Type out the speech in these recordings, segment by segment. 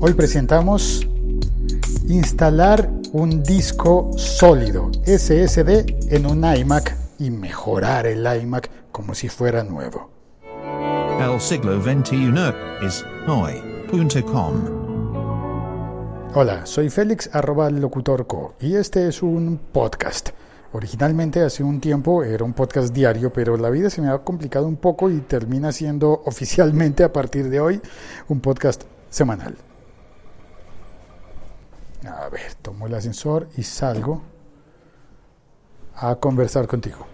Hoy presentamos instalar un disco sólido SSD en un iMac y mejorar el iMac como si fuera nuevo. El siglo XXI es hoy.com. Hola, soy Félix arroba locutorco y este es un podcast. Originalmente hace un tiempo era un podcast diario, pero la vida se me ha complicado un poco y termina siendo oficialmente a partir de hoy un podcast semanal. A ver, tomo el ascensor y salgo a conversar contigo.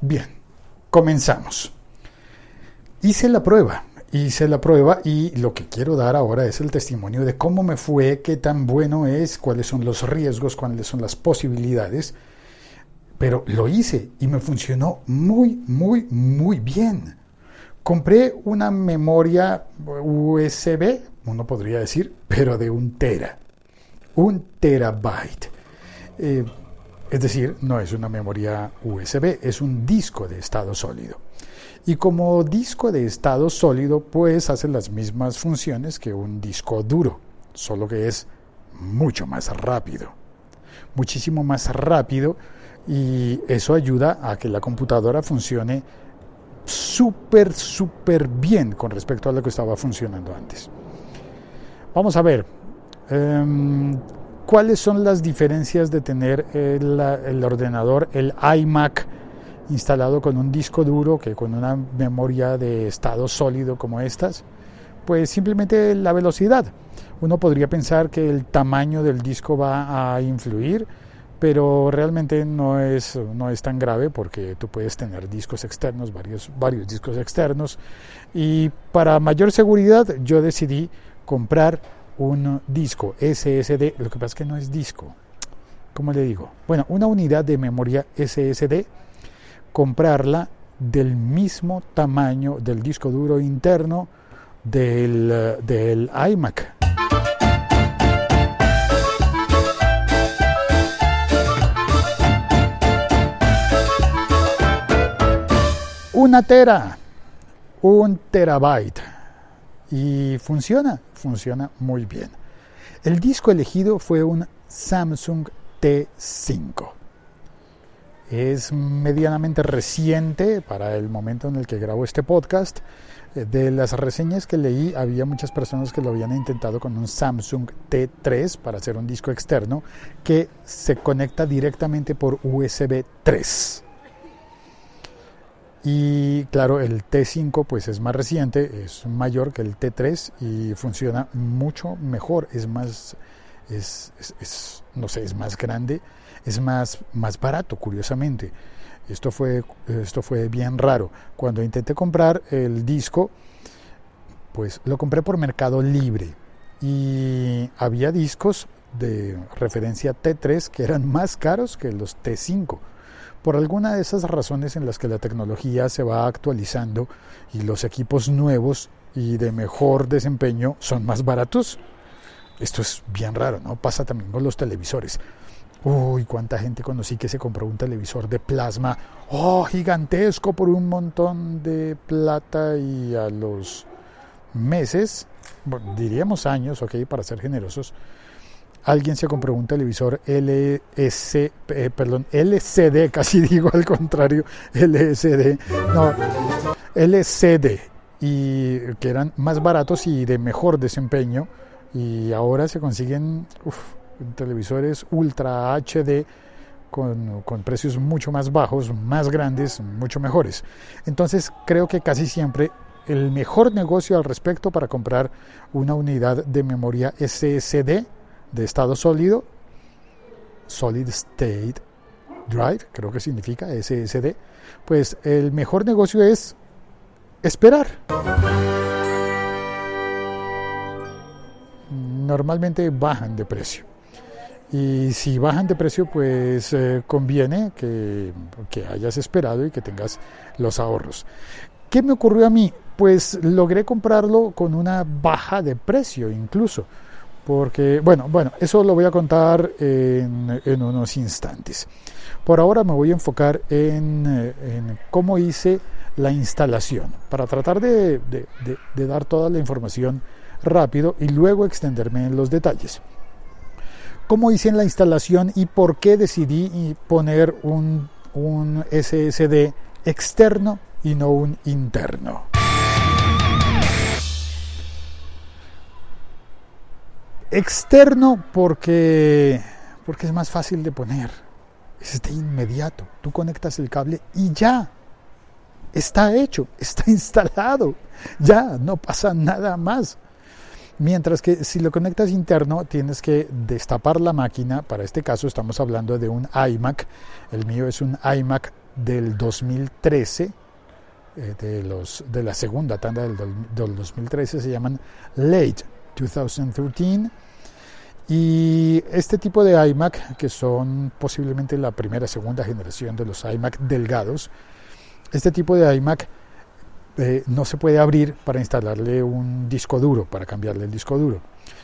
Bien, comenzamos. Hice la prueba, hice la prueba y lo que quiero dar ahora es el testimonio de cómo me fue, qué tan bueno es, cuáles son los riesgos, cuáles son las posibilidades. Pero lo hice y me funcionó muy, muy, muy bien. Compré una memoria USB, uno podría decir, pero de un tera, un terabyte. Eh, es decir, no es una memoria USB, es un disco de estado sólido. Y como disco de estado sólido, pues hace las mismas funciones que un disco duro, solo que es mucho más rápido. Muchísimo más rápido y eso ayuda a que la computadora funcione súper, súper bien con respecto a lo que estaba funcionando antes. Vamos a ver, em, ¿cuáles son las diferencias de tener el, el, ordenador, el iMac, instalado con un disco duro que con una memoria de estado sólido como estas? Pues simplemente la velocidad. Uno podría pensar que el tamaño del disco va a influir, pero realmente no es, no es tan grave porque tú puedes tener discos externos, varios, varios discos externos. Y para mayor seguridad yo decidí comprar un disco SSD, lo que pasa es que no es disco, ¿cómo le digo? Bueno, una unidad de memoria SSD, comprarla del mismo tamaño del disco duro interno del, del iMac. Una tera, un terabyte. Y funciona, funciona muy bien. El disco elegido fue un Samsung T5. Es medianamente reciente para el momento en el que grabo este podcast. Eh, de las reseñas que leí, había muchas personas que lo habían intentado con un Samsung T3 para hacer un disco externo que se conecta directamente por USB 3. Y claro, el T5 pues es más reciente, es mayor que el T3 y funciona mucho mejor, es más, es, no sé, es más grande, es más, más barato, curiosamente. Esto fue, esto fue bien raro. Cuando intenté comprar el disco, pues lo compré por Mercado Libre y había discos de referencia T3 que eran más caros que los T5 por alguna de esas razones en las que la tecnología se va actualizando y los equipos nuevos y de mejor desempeño son más baratos. Esto es bien raro, ¿no? Pasa también con los televisores. Uy, cuánta gente conocí que se compró un televisor de plasma, oh, gigantesco por un montón de plata y a los meses, diríamos años, ok, para ser generosos, alguien se compró un televisor LS, eh, perdón, LCD, casi digo al contrario, LSD, no, LCD, y que eran más baratos y de mejor desempeño, y ahora se consiguen televisores Ultra HD con, con, precios mucho más bajos, más grandes, mucho mejores. Entonces creo que casi siempre el mejor negocio al respecto para comprar una unidad de memoria SSD de estado sólido, Solid State Drive, creo que significa SSD, pues el mejor negocio es esperar. Normalmente bajan de precio. Y si bajan de precio, pues eh, conviene que, que hayas esperado y que tengas los ahorros. ¿Qué me ocurrió a mí? Pues logré comprarlo con una baja de precio incluso porque, bueno, bueno, eso lo voy a contar en, unos instantes. Por ahora me voy a enfocar en, cómo hice la instalación, para tratar de, de, dar toda la información rápido y luego extenderme en los detalles. ¿Cómo hice en la instalación y por qué decidí poner un, un SSD externo y no un interno? Externo porque, porque es más fácil de poner. Es de inmediato. Tú conectas el cable y ya. Está hecho, está instalado. Ya, no pasa nada más. Mientras que si lo conectas interno, tienes que destapar la máquina. Para este caso estamos hablando de un iMac. El mío es un iMac del 2013, eh, de, los, de la segunda tanda del, del 2013. Se llaman Late 2013. Y este tipo de iMac, que son posiblemente la primera, segunda generación de los iMac delgados, este tipo de iMac eh, no se puede abrir para instalarle un disco duro, para cambiarle el disco duro.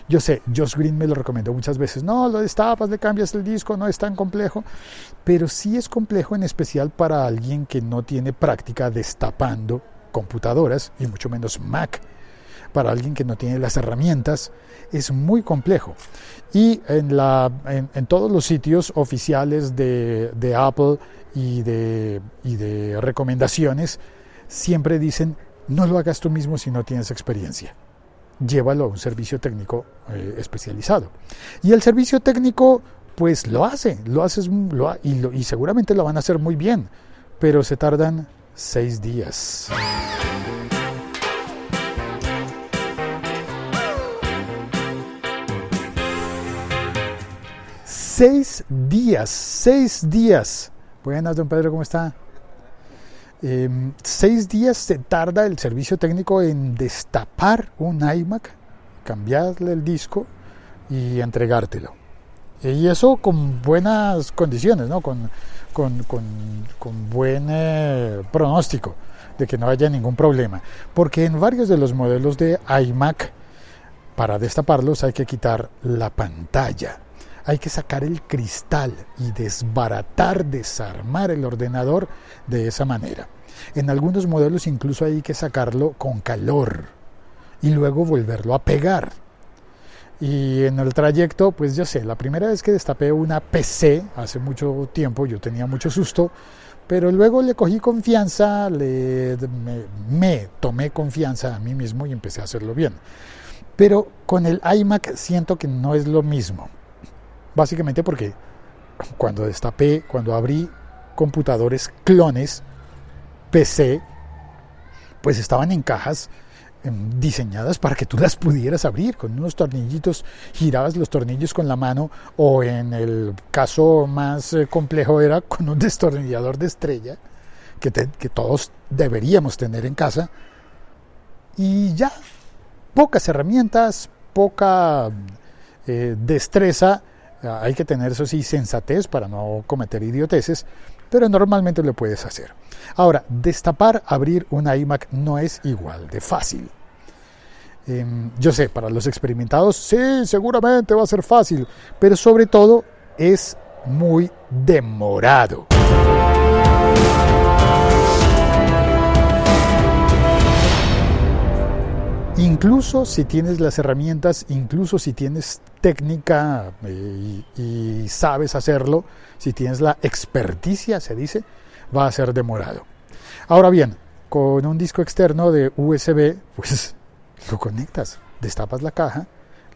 Yo sé, Josh Green me lo recomendó muchas veces. No, lo destapas, le cambias el disco, no es tan complejo. Pero sí es complejo en especial para alguien que no tiene práctica destapando computadoras y mucho menos Mac para alguien que no tiene las herramientas es muy complejo. Y en, la, en, en todos los sitios oficiales de, de Apple y de, y de recomendaciones, siempre dicen, no lo hagas tú mismo si no tienes experiencia. Llévalo a un servicio técnico eh, especializado. Y el servicio técnico, pues lo hace, lo haces lo, y, lo, y seguramente lo van a hacer muy bien, pero se tardan seis días. Seis días, seis días. Buenas, don Pedro, ¿cómo está? Eh, seis días se tarda el servicio técnico en destapar un iMac, cambiarle el disco y entregártelo. Y eso con buenas condiciones, ¿no? con, con, con, con buen eh, pronóstico de que no haya ningún problema. Porque en varios de los modelos de iMac, para destaparlos hay que quitar la pantalla hay que sacar el cristal y desbaratar, desarmar el ordenador de esa manera. En algunos modelos incluso hay que sacarlo con calor y luego volverlo a pegar. Y en el trayecto, pues yo sé, la primera vez que destapé una PC hace mucho tiempo, yo tenía mucho susto, pero luego le cogí confianza, le, me, me tomé confianza a mí mismo y empecé a hacerlo bien. Pero con el iMac siento que no es lo mismo. Básicamente porque cuando destapé, cuando abrí computadores clones PC, pues estaban en cajas em, diseñadas para que tú las pudieras abrir con unos tornillitos, girabas los tornillos con la mano o en el caso más eh, complejo era con un destornillador de estrella que, que todos deberíamos tener en casa. Y ya, pocas herramientas, poca eh, destreza hay que tener, eso sí, sensatez para no cometer idioteces, pero normalmente lo puedes hacer. Ahora, destapar, abrir un iMac no es igual de fácil. Eh, yo sé, para los experimentados, sí, seguramente va a ser fácil, pero sobre todo es muy demorado. Incluso si tienes las herramientas, incluso si tienes técnica y, y, sabes hacerlo, si tienes la experticia, se dice, va a ser demorado. Ahora bien, con un disco externo de USB, pues lo conectas, destapas la caja,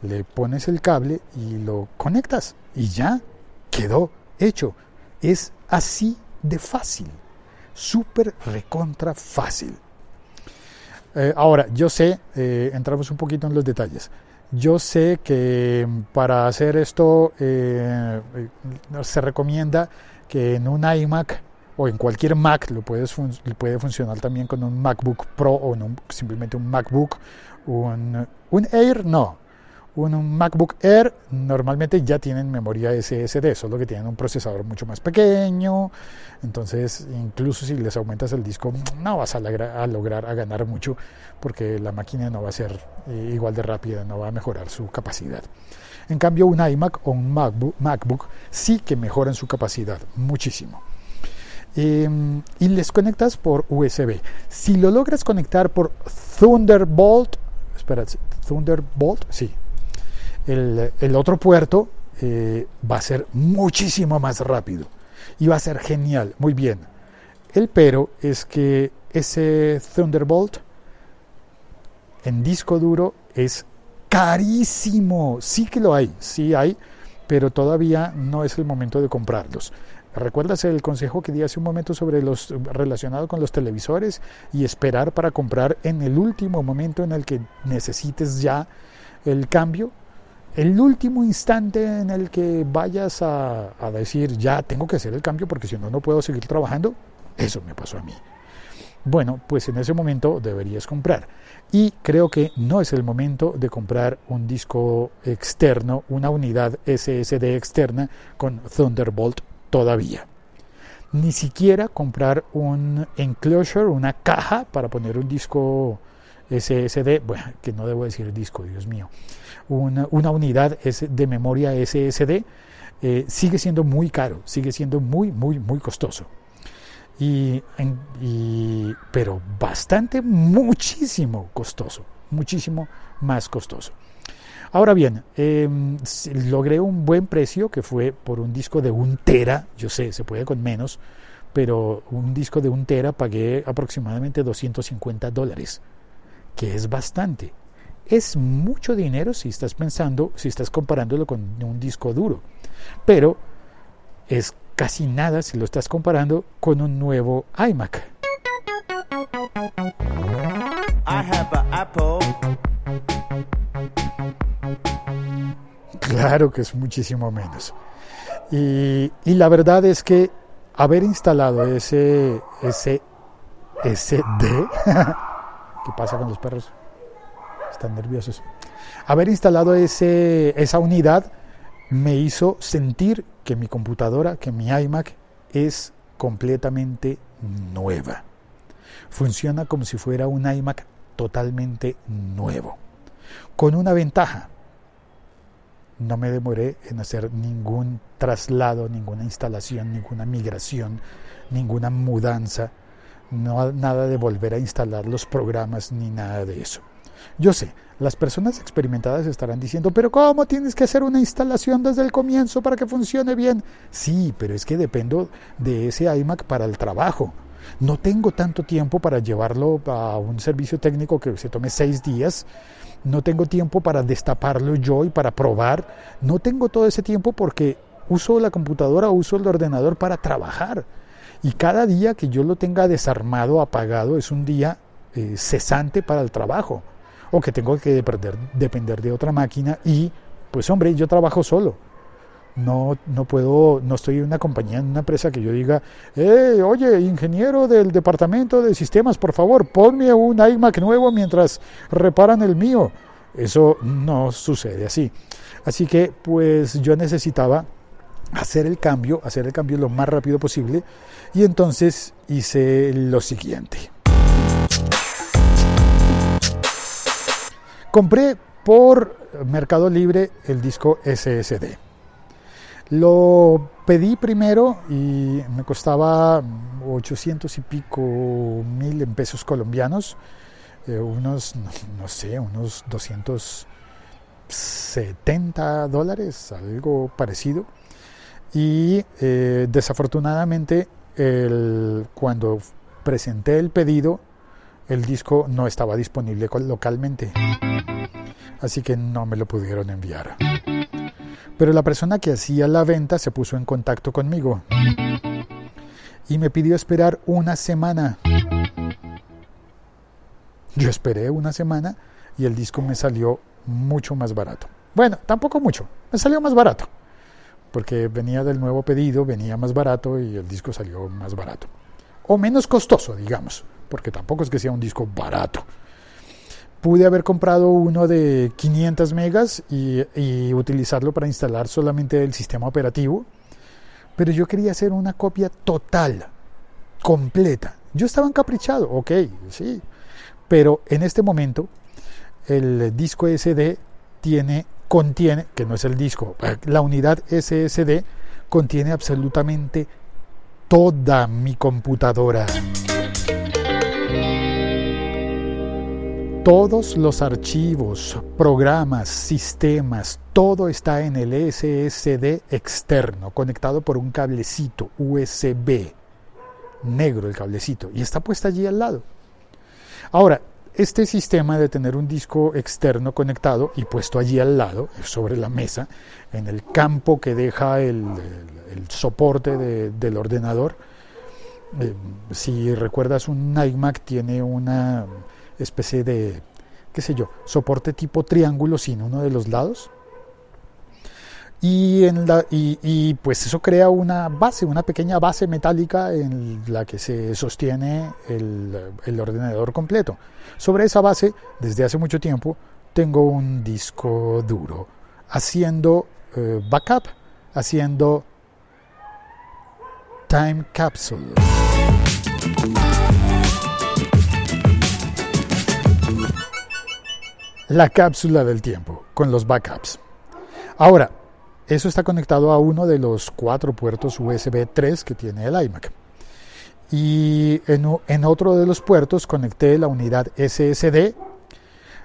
le pones el cable y lo conectas y ya quedó hecho. Es así de fácil, súper recontra fácil. Eh, ahora, yo sé, eh, entramos un poquito en los detalles. Yo sé que para hacer esto eh, se recomienda que en un iMac o en cualquier Mac lo puedes puede funcionar también con un MacBook Pro o simplemente un MacBook, un, un Air, no, un MacBook Air normalmente ya tienen memoria SSD, solo que tienen un procesador mucho más pequeño, entonces incluso si les aumentas el disco no vas a, lograr a ganar mucho porque la máquina no va a ser eh, igual de rápida, no va a mejorar su capacidad. En cambio un iMac o un MacBook, MacBook sí que mejoran su capacidad muchísimo. em, y les conectas por USB. Si lo logras conectar por Thunderbolt, espera, Thunderbolt, sí, el, otro puerto eh, va a ser muchísimo más rápido y va a ser genial, muy bien. El pero es que ese Thunderbolt en disco duro es carísimo. Sí que lo hay, sí hay, pero todavía no es el momento de comprarlos. ¿Recuerdas el consejo que di hace un momento sobre los relacionado con los televisores y esperar para comprar en el último momento en el que necesites ya el cambio? El último instante en el que vayas a, decir ya tengo que hacer el cambio porque si no no puedo seguir trabajando, eso me pasó a mí. Bueno, pues en ese momento deberías comprar. Y creo que no es el momento de comprar un disco externo, una unidad SSD externa con Thunderbolt todavía. Ni siquiera comprar un enclosure, una caja para poner un disco SSD, bueno, que no debo decir disco, Dios mío, una, una unidad de memoria SSD, eh, sigue siendo muy caro, sigue siendo muy, muy, muy costoso. Y, pero bastante, muchísimo costoso, muchísimo más costoso. Ahora bien, em, logré un buen precio que fue por un disco de un tera, yo sé, se puede con menos, pero un disco de un tera pagué aproximadamente 250 dólares, que es bastante. Es mucho dinero si estás pensando, si estás comparándolo con un disco duro, pero es casi nada si lo estás comparando con un nuevo iMac. Claro que es muchísimo menos. Y, y, la verdad es que haber instalado ese, ese SD, ¿qué pasa con los perros? Están nerviosos. Haber instalado ese, esa unidad me hizo sentir que mi computadora, que mi iMac es completamente nueva. Funciona como si fuera un iMac totalmente nuevo. Con una ventaja, no me demoré en hacer ningún traslado, ninguna instalación, ninguna migración, ninguna mudanza, no, nada de volver a instalar los programas ni nada de eso. Yo sé, las personas experimentadas estarán diciendo, pero ¿cómo tienes que hacer una instalación desde el comienzo para que funcione bien? Sí, pero es que dependo de ese iMac para el trabajo. No tengo tanto tiempo para llevarlo a un servicio técnico que se tome seis días. No tengo tiempo para destaparlo yo y para probar. No tengo todo ese tiempo porque uso la computadora, uso el ordenador para trabajar. Y cada día que yo lo tenga desarmado, apagado, es un día eh, cesante para el trabajo o que tengo que depender, depender de otra máquina y pues hombre, yo trabajo solo. No, no puedo, no estoy en una compañía, en una empresa que yo diga, eh, oye, ingeniero del departamento de sistemas, por favor, ponme un iMac nuevo mientras reparan el mío. Eso no sucede así. Así que pues yo necesitaba hacer el cambio, hacer el cambio lo más rápido posible y entonces hice lo siguiente. Compré por Mercado Libre el disco SSD. Lo pedí primero y me costaba 800 y pico mil en pesos colombianos, eh, unos, no, sé, unos 270 dólares, algo parecido. Y eh, desafortunadamente cuando presenté el pedido, el disco no estaba disponible localmente así que no me lo pudieron enviar. Pero la persona que hacía la venta se puso en contacto conmigo y me pidió esperar una semana. Yo esperé una semana y el disco me salió mucho más barato. Bueno, tampoco mucho, me salió más barato, porque venía del nuevo pedido, venía más barato y el disco salió más barato. O menos costoso, digamos, porque tampoco es que sea un disco barato pude haber comprado uno de 500 megas y, utilizarlo para instalar solamente el sistema operativo, pero yo quería hacer una copia total, completa. Yo estaba encaprichado, ok, sí, pero en este momento el disco SD tiene, contiene, que no es el disco, la unidad SSD contiene absolutamente toda mi computadora. Todos los archivos, programas, sistemas, todo está en el SSD externo, conectado por un cablecito USB, negro el cablecito, y está puesta allí al lado. Ahora, este sistema de tener un disco externo conectado y puesto allí al lado, sobre la mesa, en el campo que deja el, soporte del ordenador, eh, si recuerdas un iMac tiene una especie de, qué sé yo, soporte tipo triángulo sin uno de los lados. Y, en la, y, pues eso crea una base, una pequeña base metálica en la que se sostiene el, ordenador completo. Sobre esa base, desde hace mucho tiempo, tengo un disco duro haciendo eh, backup, haciendo time capsule. la cápsula del tiempo con los backups. Ahora, eso está conectado a uno de los cuatro puertos USB 3 que tiene el iMac. Y en, otro de los puertos conecté la unidad SSD.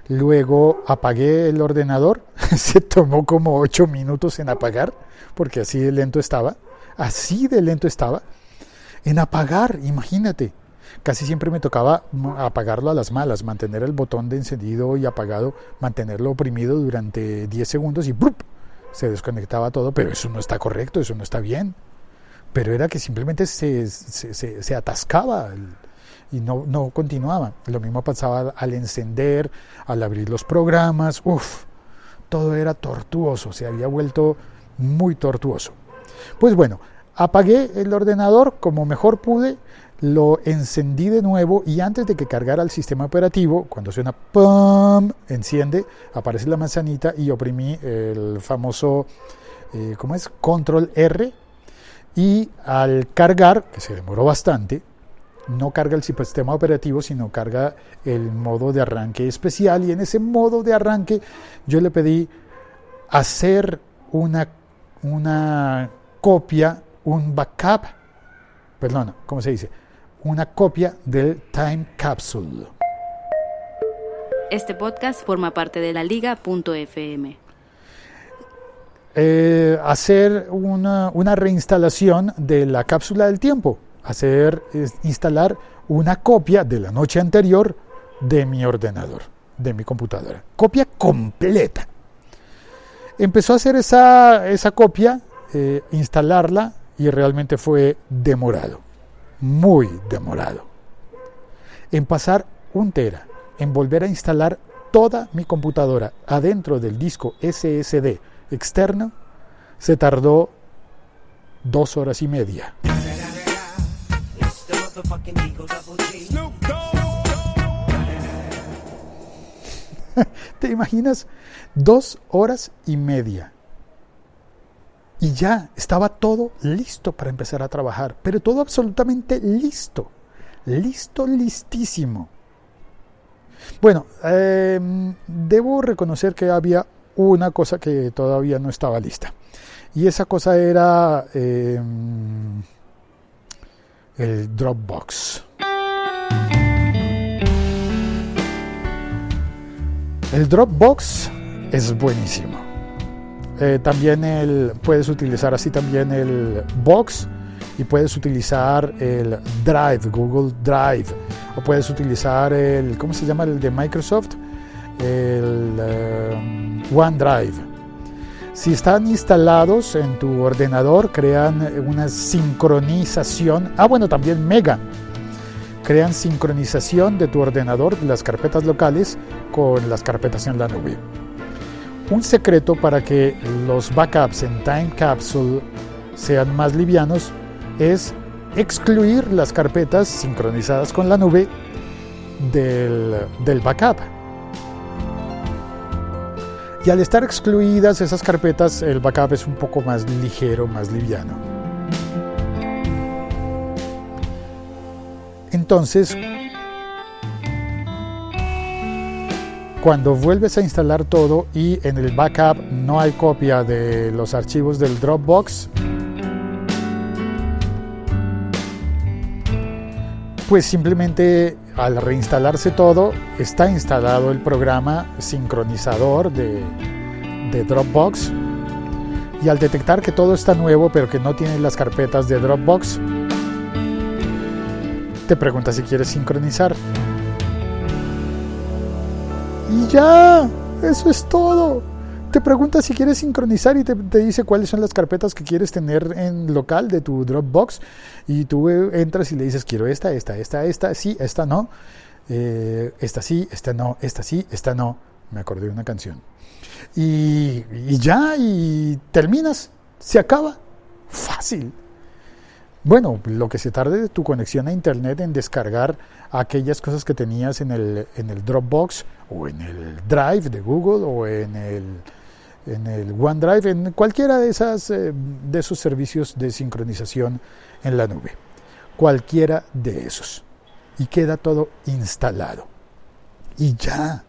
Luego apagué el ordenador. Se tomó como 8 minutos en apagar, porque así de lento estaba. Así de lento estaba. En apagar, imagínate. Casi siempre me tocaba apagarlo a las malas, mantener el botón de encendido y apagado, mantenerlo oprimido durante 10 segundos y se desconectaba todo, pero eso no está correcto, eso no está bien. Pero era que simplemente se, se, atascaba y no, no continuaba. Lo mismo pasaba al encender, al abrir los programas, uff, todo era tortuoso, se había vuelto muy tortuoso. Pues bueno, apagué el ordenador como mejor pude, lo encendí de nuevo y antes de que cargara el sistema operativo, cuando suena ¡pum! enciende, aparece la manzanita y oprimí el famoso, eh, ¿cómo es? Control R y al cargar, que se demoró bastante, no carga el sistema operativo, sino carga el modo de arranque especial y en ese modo de arranque yo le pedí hacer una, una copia, un backup, perdón, ¿cómo se dice? una copia del Time Capsule. Este podcast forma parte de la liga.fm. Eh, hacer una, una, reinstalación de la cápsula del tiempo, hacer instalar una copia de la noche anterior de mi ordenador, de mi computadora. Copia completa. Empezó a hacer esa, esa copia, eh, instalarla y realmente fue demorado muy demorado. En pasar un tera, en volver a instalar toda mi computadora adentro del disco SSD externo, se tardó dos horas y media. ¿Te imaginas? Dos horas y media y ya estaba todo listo para empezar a trabajar, pero todo absolutamente listo, listo, listísimo. Bueno, em, debo reconocer que había una cosa que todavía no estaba lista. Y esa cosa era em, el Dropbox. El Dropbox es buenísimo. Eh, también el, puedes utilizar así también el Box y puedes utilizar el Drive, Google Drive, o puedes utilizar el, ¿cómo se llama el de Microsoft? El eh, OneDrive. Si están instalados en tu ordenador, crean una sincronización. Ah, bueno, también Mega. Crean sincronización de tu ordenador, las carpetas locales, con las carpetas en la nube. Un secreto para que los backups en Time Capsule sean más livianos es excluir las carpetas sincronizadas con la nube del, del backup. Y al estar excluidas esas carpetas, el backup es un poco más ligero, más liviano. Entonces, Cuando vuelves a instalar todo y en el backup no hay copia de los archivos del Dropbox, pues simplemente al reinstalarse todo, está instalado el programa sincronizador de, de Dropbox. Y al detectar que todo está nuevo pero que no tiene las carpetas de Dropbox, te pregunta si quieres sincronizar. Ya, eso es todo. Te pregunta si quieres sincronizar y te, dice cuáles son las carpetas que quieres tener en local de tu Dropbox. Y tú eh, entras y le dices, quiero esta, esta, esta, esta, sí, esta no. Eh, esta sí, esta no, esta sí, esta no. Me acordé de una canción. Y, y ya, y terminas, se acaba. Fácil. Bueno, lo que se tarde de tu conexión a internet en descargar aquellas cosas que tenías en el, en el Dropbox o en el Drive de Google o en el, en el OneDrive, en cualquiera de, esas, eh, de esos servicios de sincronización en la nube. Cualquiera de esos. Y queda todo instalado. Y ya.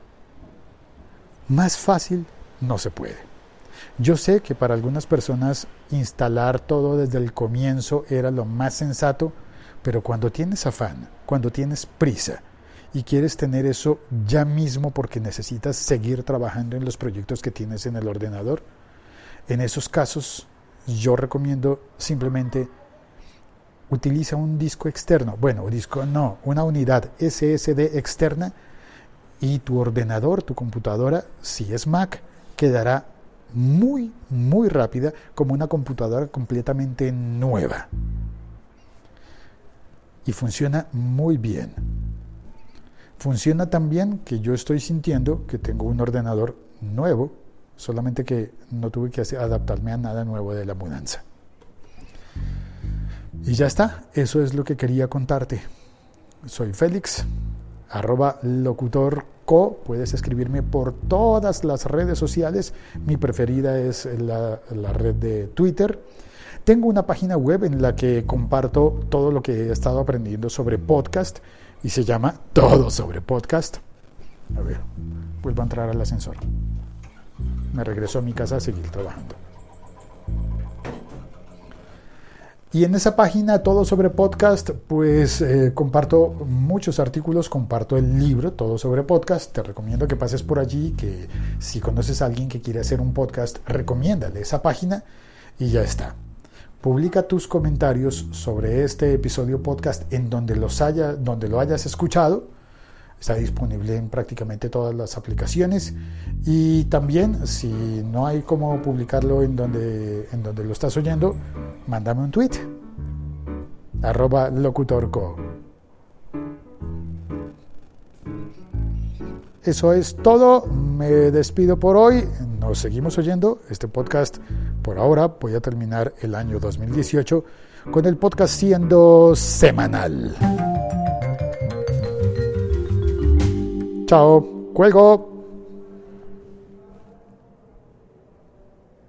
Más fácil no se puede. Yo sé que para algunas personas instalar todo desde el comienzo era lo más sensato, pero cuando tienes afán, cuando tienes prisa y quieres tener eso ya mismo porque necesitas seguir trabajando en los proyectos que tienes en el ordenador, en esos casos yo recomiendo simplemente utiliza un disco externo, bueno, disco no, una unidad SSD externa y tu ordenador, tu computadora, si es Mac, quedará muy, muy rápida, como una computadora completamente nueva. Y funciona muy bien. Funciona tan bien que yo estoy sintiendo que tengo un ordenador nuevo, solamente que no tuve que adaptarme a nada nuevo de la mudanza. Y ya está, eso es lo que quería contarte. Soy Félix, arroba locutor Co. Puedes escribirme por todas las redes sociales. Mi preferida es la, red de Twitter. Tengo una página web en la que comparto todo lo que he estado aprendiendo sobre podcast y se llama Todo sobre Podcast. A ver, vuelvo a entrar al ascensor. Me regreso a mi casa a seguir trabajando. Y en esa página, todo sobre podcast, pues eh, comparto muchos artículos, comparto el libro, todo sobre podcast. Te recomiendo que pases por allí, que si conoces a alguien que quiere hacer un podcast, recomiéndale esa página y ya está. Publica tus comentarios sobre este episodio podcast en donde, los haya, donde lo hayas escuchado Está disponible en prácticamente todas las aplicaciones y también si no hay cómo publicarlo en donde, en donde lo estás oyendo, mándame un tweet arroba locutorco. Eso es todo. Me despido por hoy. Nos seguimos oyendo. Este podcast, por ahora, voy a terminar el año 2018 con el podcast siendo semanal. Chao, cuelgo.